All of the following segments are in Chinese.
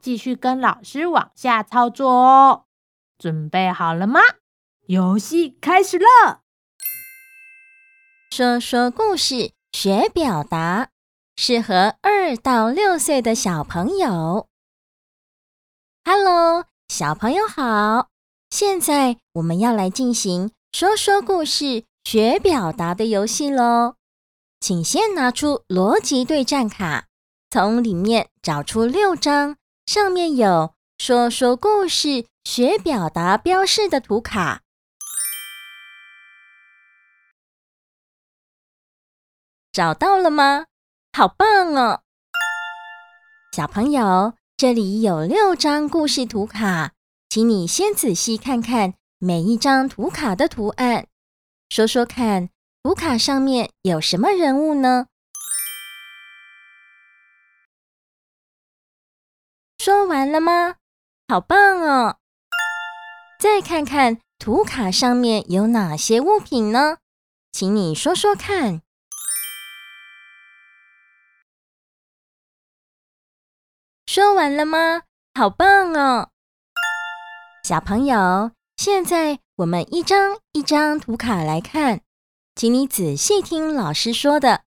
继续跟老师往下操作哦，准备好了吗？游戏开始了。说说故事，学表达，适合二到六岁的小朋友。Hello，小朋友好！现在我们要来进行说说故事、学表达的游戏喽。请先拿出逻辑对战卡，从里面找出六张。上面有说说故事、学表达标示的图卡，找到了吗？好棒哦！小朋友，这里有六张故事图卡，请你先仔细看看每一张图卡的图案，说说看，图卡上面有什么人物呢？说完了吗？好棒哦！再看看图卡上面有哪些物品呢？请你说说看。说完了吗？好棒哦！小朋友，现在我们一张一张图卡来看，请你仔细听老师说的，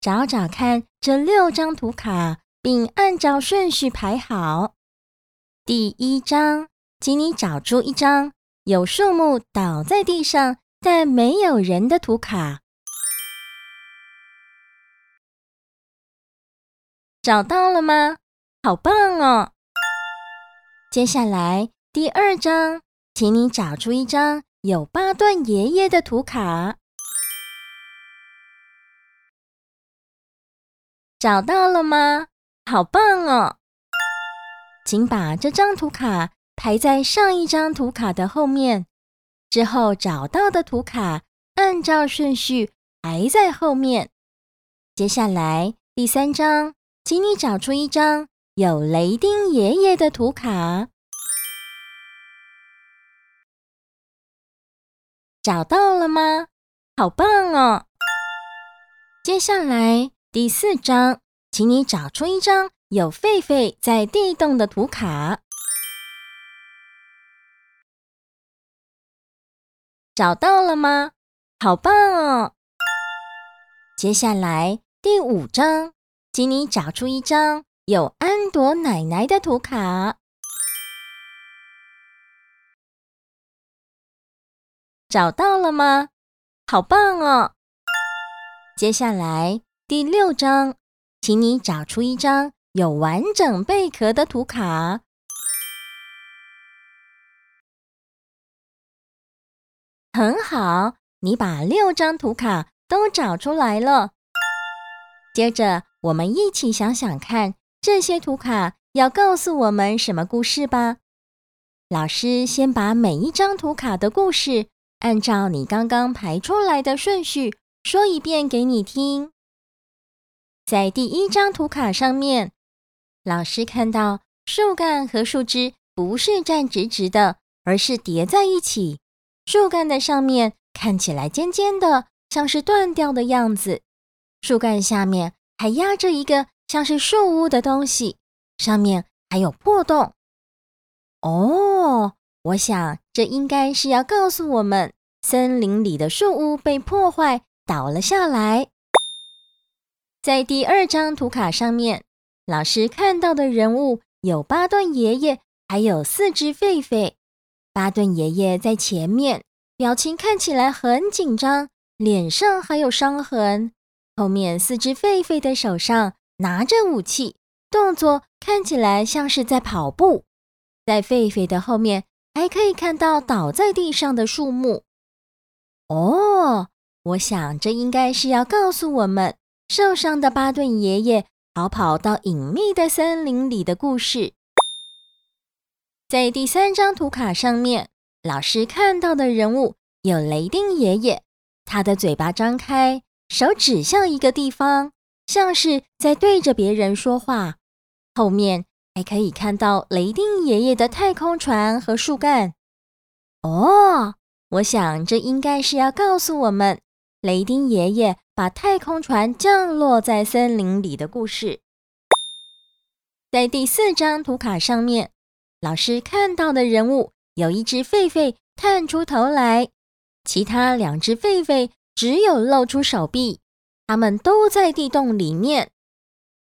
找找看这六张图卡。并按照顺序排好。第一张，请你找出一张有树木倒在地上但没有人的图卡。找到了吗？好棒哦！接下来第二张，请你找出一张有巴顿爷爷的图卡。找到了吗？好棒哦！请把这张图卡排在上一张图卡的后面，之后找到的图卡按照顺序排在后面。接下来第三张，请你找出一张有雷丁爷爷的图卡。找到了吗？好棒哦！接下来第四张。请你找出一张有狒狒在地洞的图卡。找到了吗？好棒哦！接下来第五张，请你找出一张有安朵奶奶的图卡。找到了吗？好棒哦！接下来第六张。请你找出一张有完整贝壳的图卡。很好，你把六张图卡都找出来了。接着，我们一起想想看，这些图卡要告诉我们什么故事吧。老师先把每一张图卡的故事，按照你刚刚排出来的顺序说一遍给你听。在第一张图卡上面，老师看到树干和树枝不是站直直的，而是叠在一起。树干的上面看起来尖尖的，像是断掉的样子。树干下面还压着一个像是树屋的东西，上面还有破洞。哦，我想这应该是要告诉我们，森林里的树屋被破坏，倒了下来。在第二张图卡上面，老师看到的人物有巴顿爷爷，还有四只狒狒。巴顿爷爷在前面，表情看起来很紧张，脸上还有伤痕。后面四只狒狒的手上拿着武器，动作看起来像是在跑步。在狒狒的后面，还可以看到倒在地上的树木。哦，我想这应该是要告诉我们。受伤的巴顿爷爷逃跑到隐秘的森林里的故事。在第三张图卡上面，老师看到的人物有雷丁爷爷，他的嘴巴张开，手指向一个地方，像是在对着别人说话。后面还可以看到雷丁爷爷的太空船和树干。哦，我想这应该是要告诉我们，雷丁爷爷把太空船降落在森林里的故事。在第四张图卡上面，老师看到的人物有一只狒狒探出头来，其他两只狒狒只有露出手臂，它们都在地洞里面。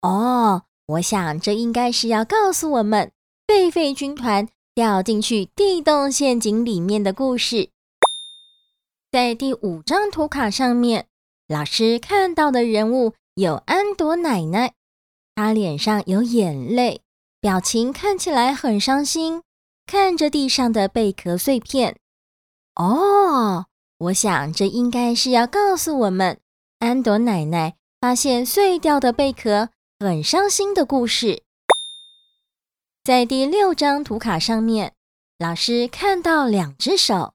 哦，我想这应该是要告诉我们，狒狒军团。掉进去地洞陷阱里面的故事，在第五张图卡上面，老师看到的人物有安朵奶奶，她脸上有眼泪，表情看起来很伤心，看着地上的贝壳碎片。哦，我想这应该是要告诉我们，安朵奶奶发现碎掉的贝壳，很伤心的故事。在第六张图卡上面，老师看到两只手，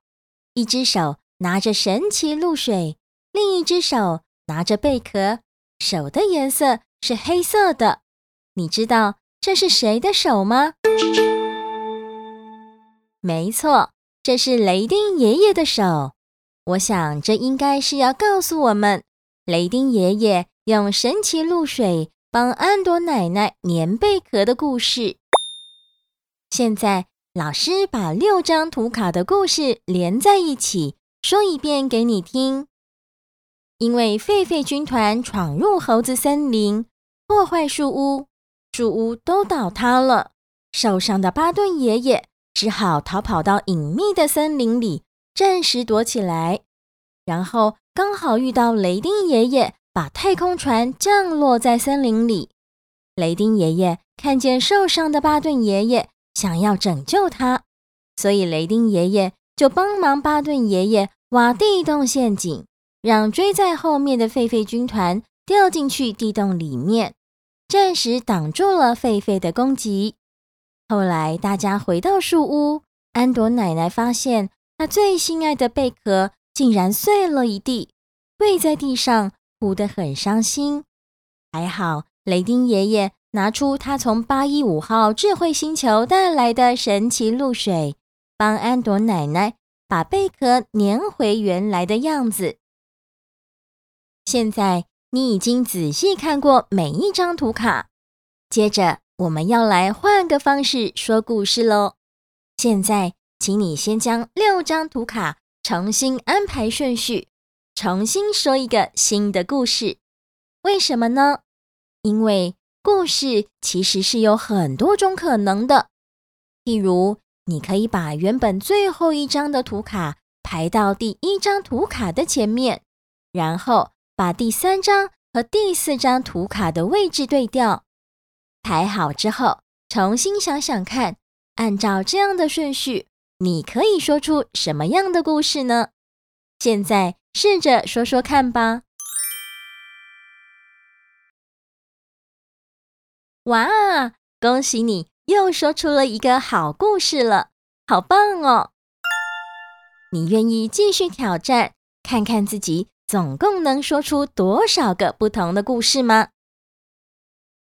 一只手拿着神奇露水，另一只手拿着贝壳，手的颜色是黑色的。你知道这是谁的手吗？没错，这是雷丁爷爷的手。我想这应该是要告诉我们，雷丁爷爷用神奇露水帮安朵奶奶粘贝壳的故事。现在，老师把六张图卡的故事连在一起，说一遍给你听。因为狒狒军团闯入猴子森林，破坏树屋，树屋都倒塌了。受伤的巴顿爷爷只好逃跑到隐秘的森林里，暂时躲起来。然后刚好遇到雷丁爷爷把太空船降落在森林里。雷丁爷爷看见受伤的巴顿爷爷。想要拯救他，所以雷丁爷爷就帮忙巴顿爷爷挖地洞陷阱，让追在后面的狒狒军团掉进去地洞里面，暂时挡住了狒狒的攻击。后来大家回到树屋，安朵奶奶发现她最心爱的贝壳竟然碎了一地，跪在地上哭得很伤心。还好雷丁爷爷。拿出他从八一五号智慧星球带来的神奇露水，帮安朵奶奶把贝壳粘回原来的样子。现在你已经仔细看过每一张图卡，接着我们要来换个方式说故事喽。现在，请你先将六张图卡重新安排顺序，重新说一个新的故事。为什么呢？因为。故事其实是有很多种可能的，譬如你可以把原本最后一张的图卡排到第一张图卡的前面，然后把第三张和第四张图卡的位置对调。排好之后，重新想想看，按照这样的顺序，你可以说出什么样的故事呢？现在试着说说看吧。哇！恭喜你又说出了一个好故事了，好棒哦！你愿意继续挑战，看看自己总共能说出多少个不同的故事吗？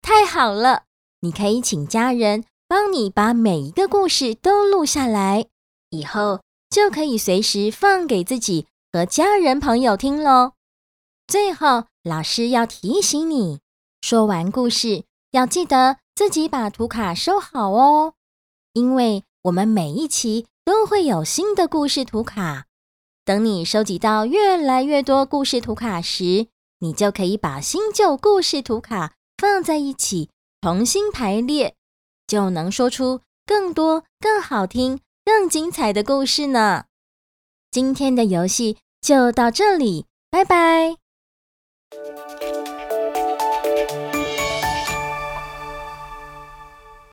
太好了！你可以请家人帮你把每一个故事都录下来，以后就可以随时放给自己和家人朋友听喽。最后，老师要提醒你，说完故事，要记得自己把图卡收好哦，因为我们每一期都会有新的故事图卡。等你收集到越来越多故事图卡时，你就可以把新旧故事图卡放在一起，重新排列，就能说出更多、更好听、更精彩的故事呢。今天的游戏就到这里，拜拜。